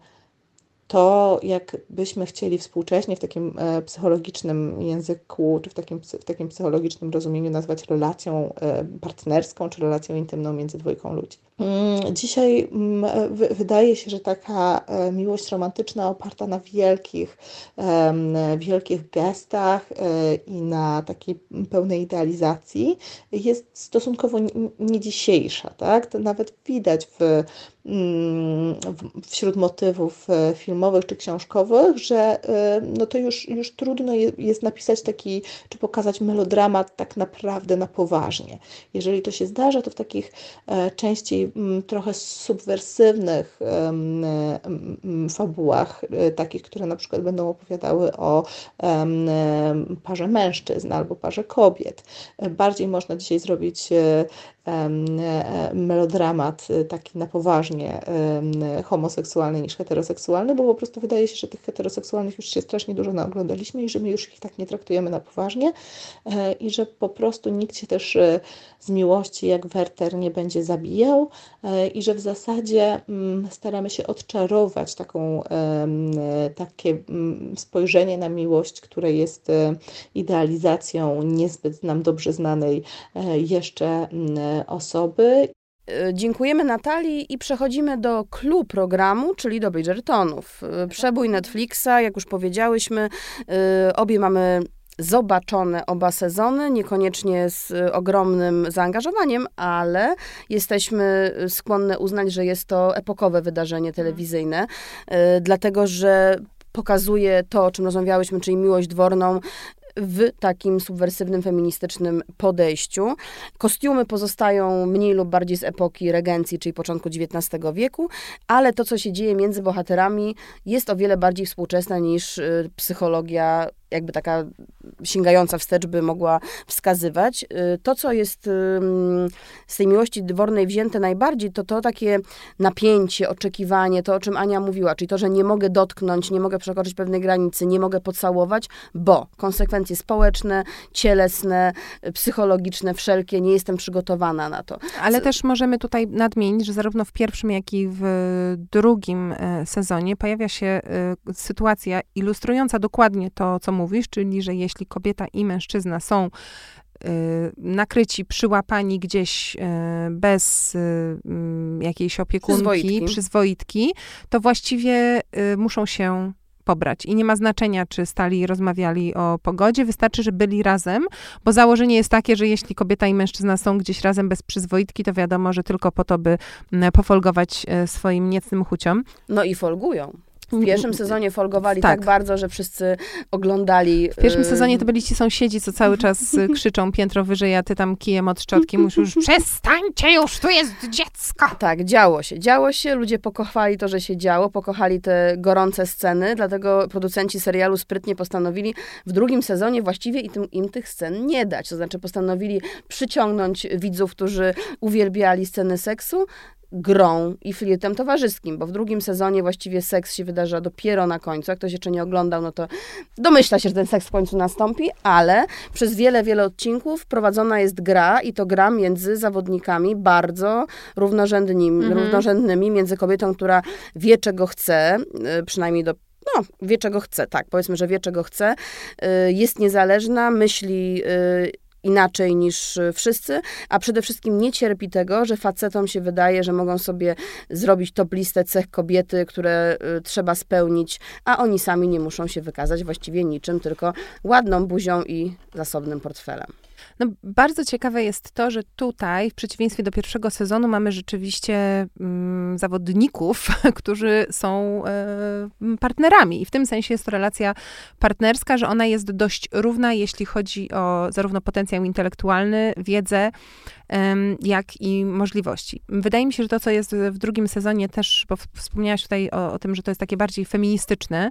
to, jak byśmy chcieli współcześnie w takim e, psychologicznym języku, czy w takim, w takim psychologicznym rozumieniu nazwać relacją e, partnerską, czy relacją intymną między dwójką ludzi. Mm, dzisiaj mm, wydaje się, że taka e, miłość romantyczna oparta na wielkich, wielkich gestach i na takiej pełnej idealizacji jest stosunkowo nie dzisiejsza. Tak? To nawet widać w Mm, wśród motywów e, filmowych czy książkowych, że e, no to już, już trudno jest napisać taki, czy pokazać melodramat tak naprawdę na poważnie. Jeżeli to się zdarza, to w takich e, częściej mm, trochę subwersywnych fabułach, takich, które na przykład będą opowiadały o parze mężczyzn albo parze kobiet. Bardziej można dzisiaj zrobić melodramat taki na poważnie, homoseksualny niż heteroseksualny, bo po prostu wydaje się, że tych heteroseksualnych już się strasznie dużo naoglądaliśmy i że my już ich tak nie traktujemy na poważnie e, i że po prostu nikt się też e, z miłości jak Werter nie będzie zabijał e, i że w zasadzie mm, staramy się odczarować taką, takie mm, spojrzenie na miłość, które jest idealizacją niezbyt nam dobrze znanej jeszcze mm, osoby. E, dziękujemy Natalii i przechodzimy do clue programu, czyli do Bridgertonów. E, przebój Netflixa, jak już powiedziałyśmy, e, obie mamy zobaczone oba sezony, niekoniecznie z ogromnym zaangażowaniem, ale jesteśmy skłonne uznać, że jest to epokowe wydarzenie telewizyjne, dlatego że pokazuje to, o czym rozmawiałyśmy, czyli miłość dworną w takim subwersywnym, feministycznym podejściu. Kostiumy pozostają mniej lub bardziej z epoki regencji, czyli początku XIX wieku, ale to, co się dzieje między bohaterami, jest o wiele bardziej współczesne niż y, psychologia jakby taka sięgająca wstecz by mogła wskazywać. Y, to, co jest z tej miłości dwornej wzięte najbardziej, to to takie napięcie, oczekiwanie, to o czym Ania mówiła, czyli to, że nie mogę dotknąć, nie mogę przekroczyć pewnej granicy, nie mogę pocałować, bo konsekwencje społeczne, cielesne, psychologiczne, wszelkie, nie jestem przygotowana na to. Ale też możemy tutaj nadmienić, że zarówno w pierwszym, jak i w drugim e, sezonie pojawia się sytuacja ilustrująca dokładnie to, co mówisz, czyli że jeśli kobieta i mężczyzna są y, nakryci, przyłapani gdzieś y, bez y, mm, jakiejś opiekunki, przyzwoitki. przyzwoitki, to właściwie muszą się pobrać. I nie ma znaczenia, czy stali i rozmawiali o pogodzie, wystarczy, że byli razem, bo założenie jest takie, że jeśli kobieta i mężczyzna są gdzieś razem bez przyzwoitki, to wiadomo, że tylko po to, by mm, pofolgować swoim niecnym chuciom. No i folgują. W pierwszym sezonie folgowali tak. tak. bardzo, że wszyscy oglądali. W pierwszym y, sezonie to byli ci sąsiedzi, co cały czas y, krzyczą piętro wyżej, a ty tam kijem od szczotki musisz już przestańcie już, tu jest dziecko. Tak, działo się. Działo się, ludzie pokochali to, że się działo, pokochali te gorące sceny, dlatego producenci serialu sprytnie postanowili w drugim sezonie właściwie im, im tych scen nie dać. To znaczy postanowili przyciągnąć widzów, którzy uwielbiali sceny seksu, grą i flirtem towarzyskim, bo w drugim sezonie właściwie seks się wydarza dopiero na końcu. Jak ktoś jeszcze nie oglądał, no to domyśla się, że ten seks w końcu nastąpi, ale przez wiele, wiele odcinków prowadzona jest gra i to gra między zawodnikami bardzo równorzędnymi, mhm. równorzędnymi między kobietą, która wie, czego chce, y, przynajmniej do no, wie czego chce, tak, powiedzmy, że wie czego chce, y, jest niezależna, myśli y, inaczej niż y, wszyscy, a przede wszystkim nie cierpi tego, że facetom się wydaje, że mogą sobie zrobić top listę cech kobiety, które y, trzeba spełnić, a oni sami nie muszą się wykazać właściwie niczym, tylko ładną buzią i zasobnym portfelem. No, bardzo ciekawe jest to, że tutaj, w przeciwieństwie do pierwszego sezonu, mamy rzeczywiście mm, zawodników, którzy są e, partnerami. I w tym sensie jest to relacja partnerska, że ona jest dość równa, jeśli chodzi o zarówno potencjał intelektualny, wiedzę, jak i możliwości. Wydaje mi się, że to, co jest w drugim sezonie też, bo wspomniałaś tutaj o, o tym, że to jest takie bardziej feministyczne,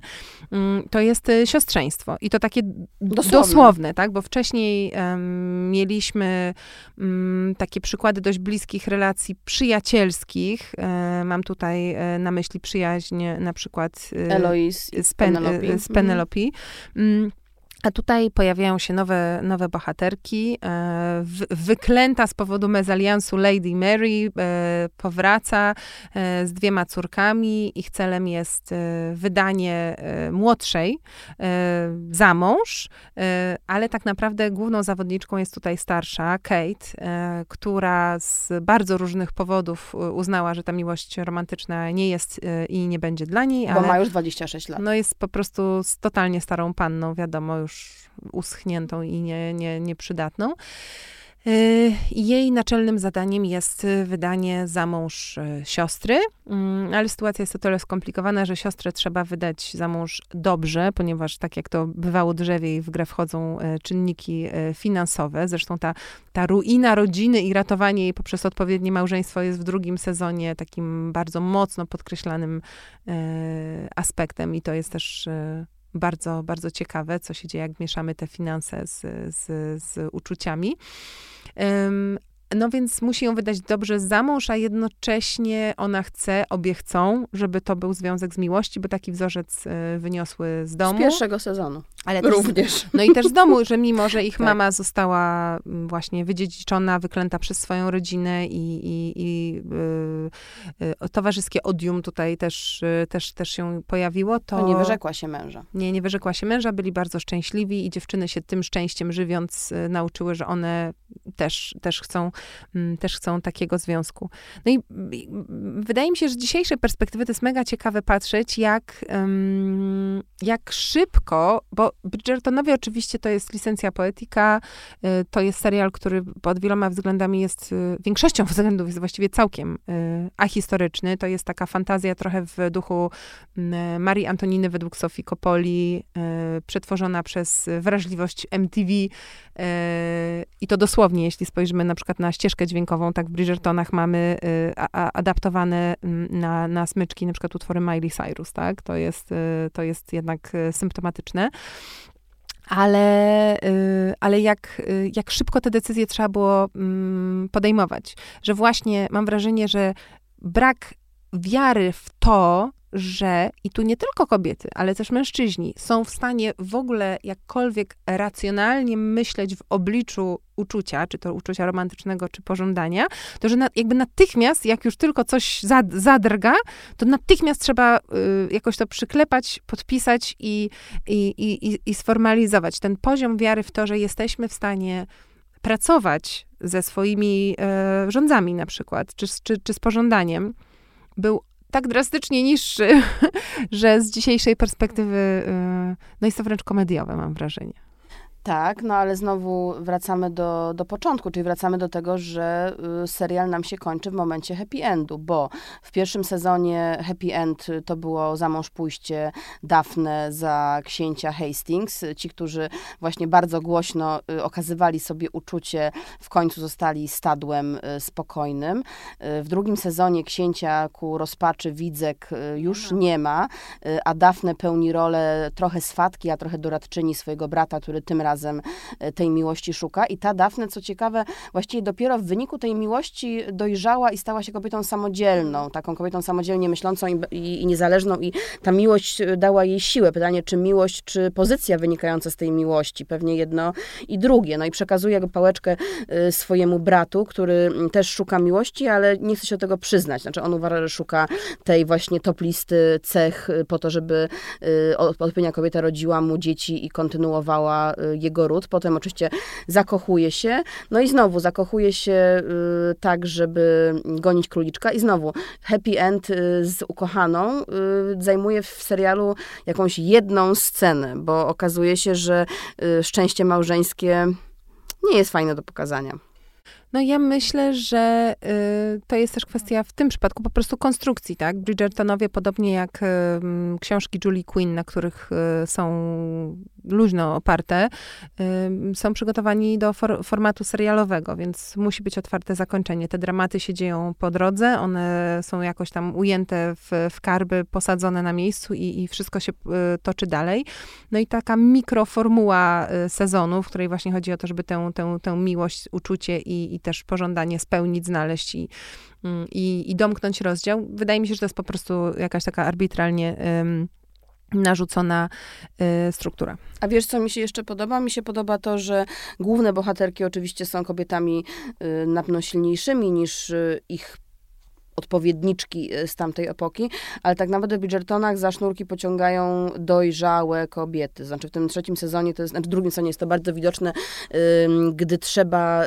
mm, to jest e, siostrzeństwo. I to takie dosłowne, dosłowne tak? Bo wcześniej um, mieliśmy um, takie przykłady dość bliskich relacji przyjacielskich. E, mam tutaj e, na myśli przyjaźń na przykład Eloise z, Pen Penelope. z Penelope. Mm. A tutaj pojawiają się nowe, nowe bohaterki. E, wyklęta z powodu mezaliansu Lady Mary e, powraca e, z dwiema córkami. Ich celem jest wydanie młodszej za mąż, ale tak naprawdę główną zawodniczką jest tutaj starsza, Kate, która z bardzo różnych powodów uznała, że ta miłość romantyczna nie jest i nie będzie dla niej. Bo ale, ma już 26 lat. No jest po prostu totalnie starą panną, wiadomo, już już uschniętą i nie, nie, nieprzydatną. Y, jej naczelnym zadaniem jest wydanie za mąż y, siostry, mm, ale sytuacja jest o tyle skomplikowana, że siostrę trzeba wydać za mąż dobrze, ponieważ tak jak to bywało drzewiej, w grę wchodzą y, czynniki finansowe. Zresztą ta, ta ruina rodziny i ratowanie jej poprzez odpowiednie małżeństwo jest w drugim sezonie takim bardzo mocno podkreślanym aspektem i to jest też bardzo, bardzo ciekawe, co się dzieje, jak mieszamy te finanse z, z, z uczuciami. Um, no więc musi ją wydać dobrze za mąż, a jednocześnie ona chce, obie chcą, żeby to był związek z miłości, bo taki wzorzec y, wyniosły z domu. Z pierwszego sezonu. Ale też, Również. No i też z domu, że mimo, że ich tak. mama została mm, właśnie wydziedziczona, wyklęta przez swoją rodzinę i, i, i yy, yy, towarzyskie odium tutaj też, yy, też, też się pojawiło, to... To nie wyrzekła się męża. Nie, nie wyrzekła się męża, byli bardzo szczęśliwi i dziewczyny się tym szczęściem żywiąc y, nauczyły, że one też, też, chcą, mm, też chcą takiego związku. No i wydaje mi się, że z dzisiejszej perspektywy to jest mega ciekawe patrzeć, jak, jak szybko, bo Bridgertonowie oczywiście to jest licencja poetyka, y, to jest serial, który pod wieloma względami jest, y, większością względów jest właściwie całkiem y, ahistoryczny. To jest taka fantazja trochę w duchu mm, Marii Antoniny według Sofii Coppoli, przetworzona przez wrażliwość MTV i to dosłownie, jeśli spojrzymy na przykład na ścieżkę dźwiękową, tak w Bridgertonach mamy adaptowane mm, na, na smyczki na przykład utwory Miley Cyrus, tak? To jest, to jest jednak symptomatyczne ale, y, ale jak, y, jak szybko te decyzje trzeba było mm, podejmować. Że właśnie mam wrażenie, że brak wiary w to, że i tu nie tylko kobiety, ale też mężczyźni są w stanie w ogóle jakkolwiek racjonalnie myśleć w obliczu uczucia, czy to uczucia romantycznego, czy pożądania, to że na, jakby natychmiast, jak już tylko coś zad, zadrga, to natychmiast trzeba y, jakoś to przyklepać, podpisać i, i, i, i sformalizować. Ten poziom wiary w to, że jesteśmy w stanie pracować ze swoimi y, rządzami na przykład, czy, czy, czy z pożądaniem, był tak drastycznie niższy, że z dzisiejszej perspektywy, y, no jest to wręcz komediowe, mam wrażenie. Tak, no ale znowu wracamy do, do początku, czyli wracamy do tego, że y, serial nam się kończy w momencie happy endu, bo w pierwszym sezonie happy end to było za mąż pójście Daphne za księcia Hastings. Ci, którzy właśnie bardzo głośno y, okazywali sobie uczucie, w końcu zostali stadłem y, spokojnym. W drugim sezonie księcia ku rozpaczy Widzek już nie ma, a Daphne pełni rolę trochę swatki, a trochę doradczyni swojego brata, który tym razem razem e, tej miłości szuka. I ta Dafne, co ciekawe, właściwie dopiero w wyniku tej miłości dojrzała i stała się kobietą samodzielną, taką kobietą samodzielnie myślącą i, i, i niezależną i ta miłość e, dała jej siłę. Pytanie, czy miłość, czy pozycja wynikająca z tej miłości. Pewnie jedno i drugie. No i przekazuje pałeczkę e, swojemu bratu, który też szuka miłości, ale nie chce się do tego przyznać. Znaczy on uważa, że szuka tej właśnie top listy cech po to, żeby odpowiednia kobieta rodziła mu dzieci i kontynuowała jego ród. Potem oczywiście zakochuje się. No i znowu zakochuje się y, tak, żeby gonić króliczka. I znowu happy end y, z ukochaną y, zajmuje w serialu jakąś jedną scenę, bo okazuje się, że szczęście małżeńskie nie jest fajne do pokazania. No ja myślę, że y, to jest też kwestia w tym przypadku po prostu konstrukcji, tak? Bridgertonowie, podobnie jak y, książki Julie Quinn, na których y, są luźno oparte, są przygotowani do for, formatu serialowego, więc musi być otwarte zakończenie. Te dramaty się dzieją po drodze, one są jakoś tam ujęte w, w karby, posadzone na miejscu i, i wszystko się y, toczy dalej. No i taka mikroformuła y, sezonu, w której właśnie chodzi o to, żeby tę, tę, tę miłość, uczucie i, i też pożądanie spełnić, znaleźć i, mm, i, i domknąć rozdział. Wydaje mi się, że to jest po prostu jakaś taka arbitralnie narzucona y, struktura. A wiesz, co mi się jeszcze podoba? Mi się podoba to, że główne bohaterki oczywiście są kobietami y, na pewno silniejszymi niż y, ich odpowiedniczki z tamtej epoki, ale tak naprawdę w Bridgertonach za sznurki pociągają dojrzałe kobiety. Znaczy w tym trzecim sezonie, to jest, znaczy w drugim sezonie jest to bardzo widoczne, gdy trzeba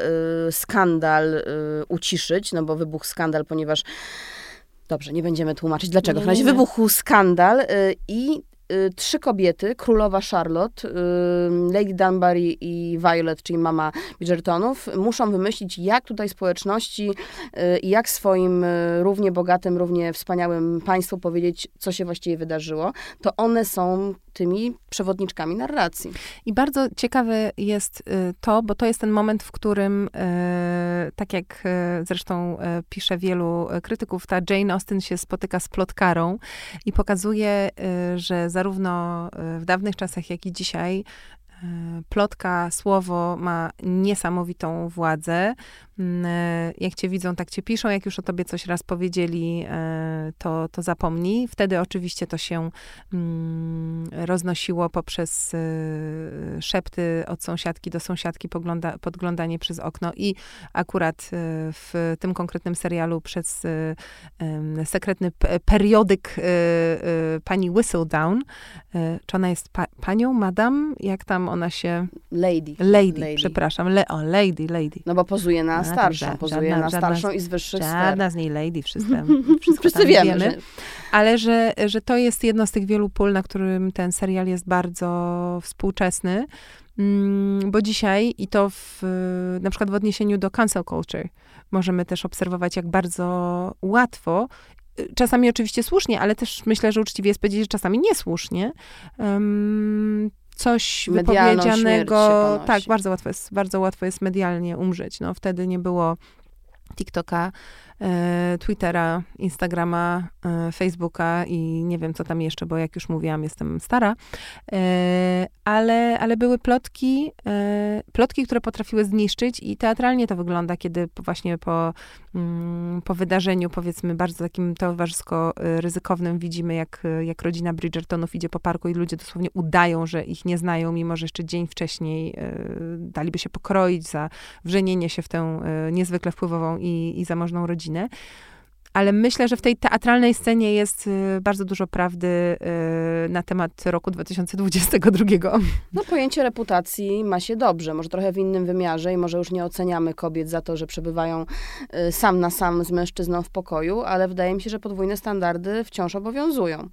skandal uciszyć, no bo wybuchł skandal, ponieważ Dobrze, nie będziemy tłumaczyć dlaczego. W razie wybuchł skandal y, i Y, trzy kobiety, królowa Charlotte, y, Lady Dunbury i Violet, czyli mama Bridgertonów, muszą wymyślić, jak tutaj społeczności y, i jak swoim równie bogatym, równie wspaniałym państwu powiedzieć, co się właściwie wydarzyło. To one są tymi przewodniczkami narracji. I bardzo ciekawe jest to, bo to jest ten moment, w którym, tak jak zresztą pisze wielu krytyków, ta Jane Austen się spotyka z plotkarą i pokazuje, że za zarówno w dawnych czasach, jak i dzisiaj plotka, słowo ma niesamowitą władzę. Mm, e, jak cię widzą, tak cię piszą. Jak już o tobie coś raz powiedzieli, e, to, to zapomnij. Wtedy oczywiście to się mm, roznosiło poprzez e, szepty od sąsiadki do sąsiadki, pogląda, podglądanie przez okno i akurat w tym konkretnym serialu przez sekretny periodyk pani Whistledown. Czy ona jest pa, panią, madam? Jak tam ona się... Lady. Lady, lady. przepraszam. Le, o, lady, lady. No bo pozuje na starszą, pozuje żadna, na starszą żadna, i z wyższych Żadna z niej lady, wszyscy, wszyscy wiemy. Że... Ale że, że to jest jedno z tych wielu pól, na którym ten serial jest bardzo współczesny. Mm, bo dzisiaj, i to w, na przykład w odniesieniu do cancel culture, możemy też obserwować, jak bardzo łatwo czasami oczywiście słusznie, ale też myślę, że uczciwie jest powiedzieć, że czasami niesłusznie, um, coś Medialną wypowiedzianego. Tak, bardzo łatwo jest, bardzo łatwo jest medialnie umrzeć. No, wtedy nie było TikToka, Twittera, Instagrama, e, Facebooka i nie wiem, co tam jeszcze, bo jak już mówiłam, jestem stara. E, ale, ale były plotki, plotki, które potrafiły zniszczyć i teatralnie to wygląda, kiedy właśnie po, mm, po wydarzeniu, powiedzmy, bardzo takim towarzysko ryzykownym widzimy, jak, jak rodzina Bridgertonów idzie po parku i ludzie dosłownie udają, że ich nie znają, mimo że jeszcze dzień wcześniej daliby się pokroić za wrzenienie się w tę niezwykle wpływową i, i zamożną rodzinę Ale myślę, że w tej teatralnej scenie jest y, bardzo dużo prawdy y, na temat roku 2022. No, pojęcie reputacji ma się dobrze, może trochę w innym wymiarze i może już nie oceniamy kobiet za to, że przebywają y, sam na sam z mężczyzną w pokoju, ale wydaje mi się, że podwójne standardy wciąż obowiązują.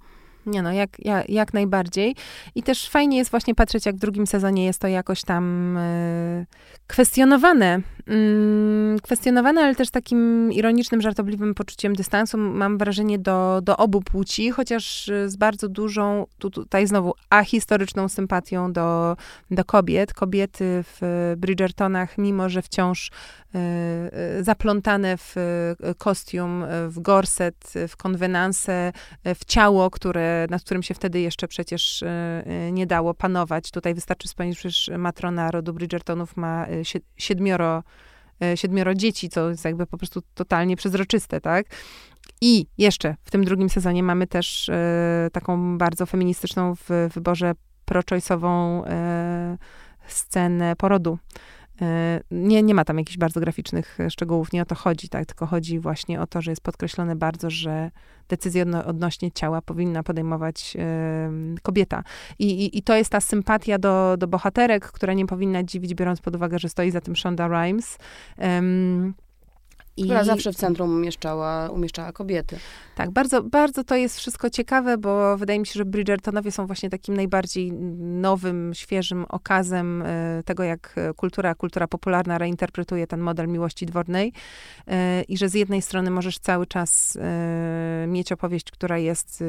Nie no, jak, jak, jak najbardziej. I też fajnie jest właśnie patrzeć, jak w drugim sezonie jest to jakoś tam y, kwestionowane. Mm, kwestionowane, ale też takim ironicznym, żartobliwym poczuciem dystansu, mam wrażenie, do, do obu płci, chociaż z bardzo dużą, tu, tutaj znowu, ahistoryczną sympatią do, do kobiet. Kobiety w Bridgertonach, mimo że wciąż zaplątane w kostium, w gorset, w konwenanse, w ciało, które, nad którym się wtedy jeszcze przecież nie dało panować. Tutaj wystarczy wspomnieć, że matrona rodu Bridgertonów ma siedmioro, e, siedmioro dzieci, co jest jakby po prostu totalnie przezroczyste, tak? I jeszcze w tym drugim sezonie mamy też e, taką bardzo feministyczną w wyborze pro-choice'ową e, scenę porodu. E, nie, nie ma tam jakichś bardzo graficznych szczegółów, nie o to chodzi, tak? Tylko chodzi właśnie o to, że jest podkreślone bardzo, że decyzję odno odnośnie ciała powinna podejmować kobieta. I, i, I, to jest ta sympatia do, do bohaterek, która nie powinna dziwić, biorąc pod uwagę, że stoi za tym Shonda Rhimes. I... Która zawsze w centrum umieszczała, umieszczała kobiety. Tak, bardzo, bardzo to jest wszystko ciekawe, bo wydaje mi się, że Bridgertonowie są właśnie takim najbardziej nowym, świeżym okazem e, tego, jak kultura, kultura popularna reinterpretuje ten model miłości dwornej e, i że z jednej strony możesz cały czas e, mieć opowieść, która jest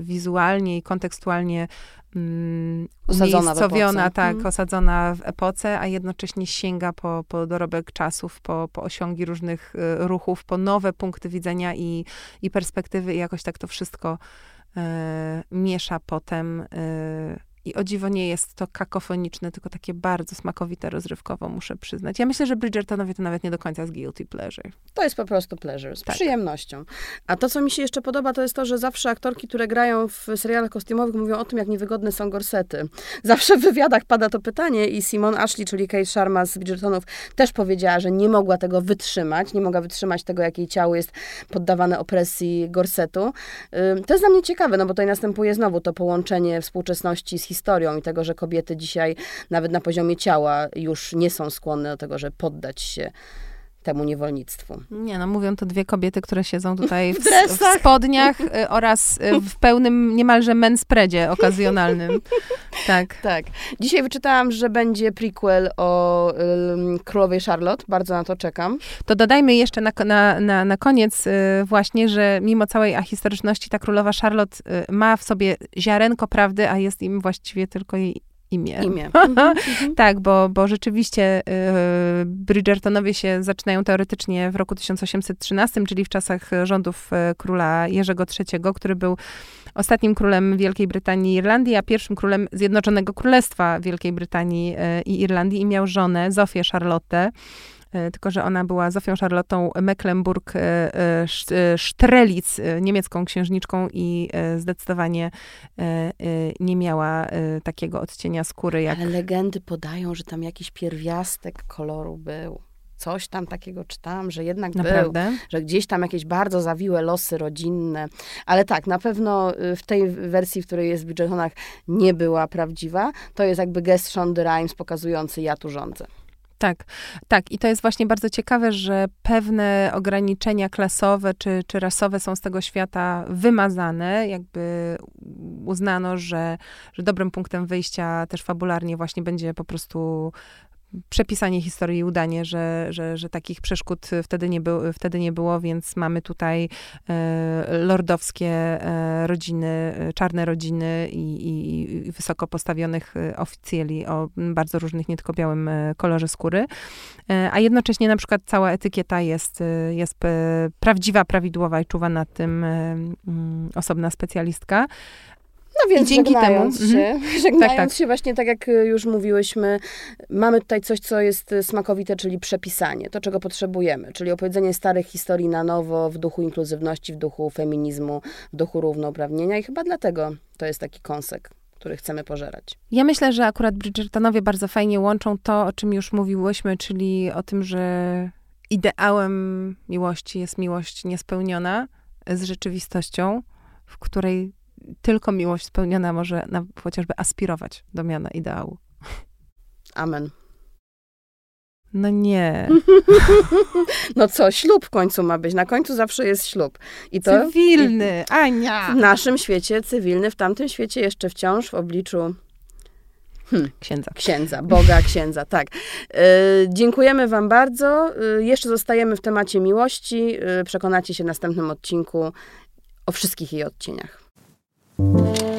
wizualnie i kontekstualnie mm, umiejscowiona, tak, mm. osadzona w epoce, a jednocześnie sięga po, po dorobek czasów, po, po osiągi różnych y, ruchów, po nowe punkty widzenia i, i perspektywy i jakoś tak to wszystko y, miesza potem y, i o dziwo nie jest to kakofoniczne, tylko takie bardzo smakowite, rozrywkowo, muszę przyznać. Ja myślę, że Bridgertonowie to nawet nie do końca jest guilty pleasure. To jest po prostu pleasure, z tak. przyjemnością. A to, co mi się jeszcze podoba, to jest to, że zawsze aktorki, które grają w serialach kostiumowych, mówią o tym, jak niewygodne są gorsety. Zawsze w wywiadach pada to pytanie i Simon Ashley, czyli Kate Sharma z Bridgertonów, też powiedziała, że nie mogła tego wytrzymać, nie mogła wytrzymać tego, jak jej ciało jest poddawane opresji gorsetu. To jest dla mnie ciekawe, no bo tutaj następuje znowu to połączenie współczesności z historią i tego, że kobiety dzisiaj nawet na poziomie ciała już nie są skłonne do tego, żeby poddać się temu niewolnictwu. Nie, no mówią to dwie kobiety, które siedzą tutaj w, w, w spodniach y, oraz y, w pełnym niemalże menspreadzie okazjonalnym. Tak. Tak. Dzisiaj wyczytałam, że będzie prequel o królowej Charlotte. Bardzo na to czekam. To dodajmy jeszcze na, na, na, na koniec y, właśnie, że mimo całej ahistoryczności ta królowa Charlotte y, ma w sobie ziarenko prawdy, a jest im właściwie tylko jej imię. Imię. tak, bo, bo rzeczywiście y, Bridgertonowie się zaczynają teoretycznie w roku 1813, czyli w czasach rządów y, króla Jerzego III, który był ostatnim królem Wielkiej Brytanii i Irlandii, a pierwszym królem Zjednoczonego Królestwa Wielkiej Brytanii y, i Irlandii i miał żonę, Zofię Charlotte. Tylko że ona była Zofią Charlottą Mecklenburg-Strelitz, niemiecką księżniczką i zdecydowanie nie miała takiego odcienia skóry jak... Ale legendy podają, że tam jakiś pierwiastek koloru był coś tam takiego czytałam, że jednak Naprawdę? był, że gdzieś tam jakieś bardzo zawiłe losy rodzinne. Ale tak, na pewno y, w tej wersji, w której jest w Bridgertonach, nie była prawdziwa. To jest jakby gest Shondy Rhimes pokazujący ja tu rządzę. Tak, tak. I to jest właśnie bardzo ciekawe, że pewne ograniczenia klasowe czy, czy rasowe są z tego świata wymazane. Jakby uznano, że, że dobrym punktem wyjścia też fabularnie właśnie będzie po prostu przepisanie historii udanie, że, że, że takich przeszkód wtedy nie, był, wtedy nie było, więc mamy tutaj e, lordowskie e, rodziny, e, czarne rodziny i, i, i, wysoko postawionych e, oficjeli o bardzo różnych, nie tylko białym e, kolorze skóry. E, a jednocześnie na przykład cała etykieta jest, jest prawdziwa, prawidłowa i czuwa nad tym mm, osobna specjalistka. No więc I dzięki temu, się, mm -hmm. żegnając tak, tak. się właśnie tak jak już mówiłyśmy, mamy tutaj coś, co jest smakowite, czyli przepisanie, to czego potrzebujemy, czyli opowiedzenie starych historii na nowo w duchu inkluzywności, w duchu feminizmu, w duchu równouprawnienia i chyba dlatego to jest taki kąsek który chcemy pożerać. Ja myślę, że akurat Bridgertonowie bardzo fajnie łączą to, o czym już mówiłyśmy, czyli o tym, że ideałem miłości jest miłość niespełniona z rzeczywistością, w której tylko miłość spełniona może na, chociażby aspirować do miana ideału. Amen. No nie. No co, ślub w końcu ma być. Na końcu zawsze jest ślub. I to cywilny, i Ania. W naszym świecie cywilny, w tamtym świecie jeszcze wciąż w obliczu Hmm. Księdza. Księdza, Boga, księdza, tak. E, dziękujemy Wam bardzo. E, jeszcze zostajemy w temacie miłości. E, przekonacie się w następnym odcinku o wszystkich jej odcieniach. Thank you.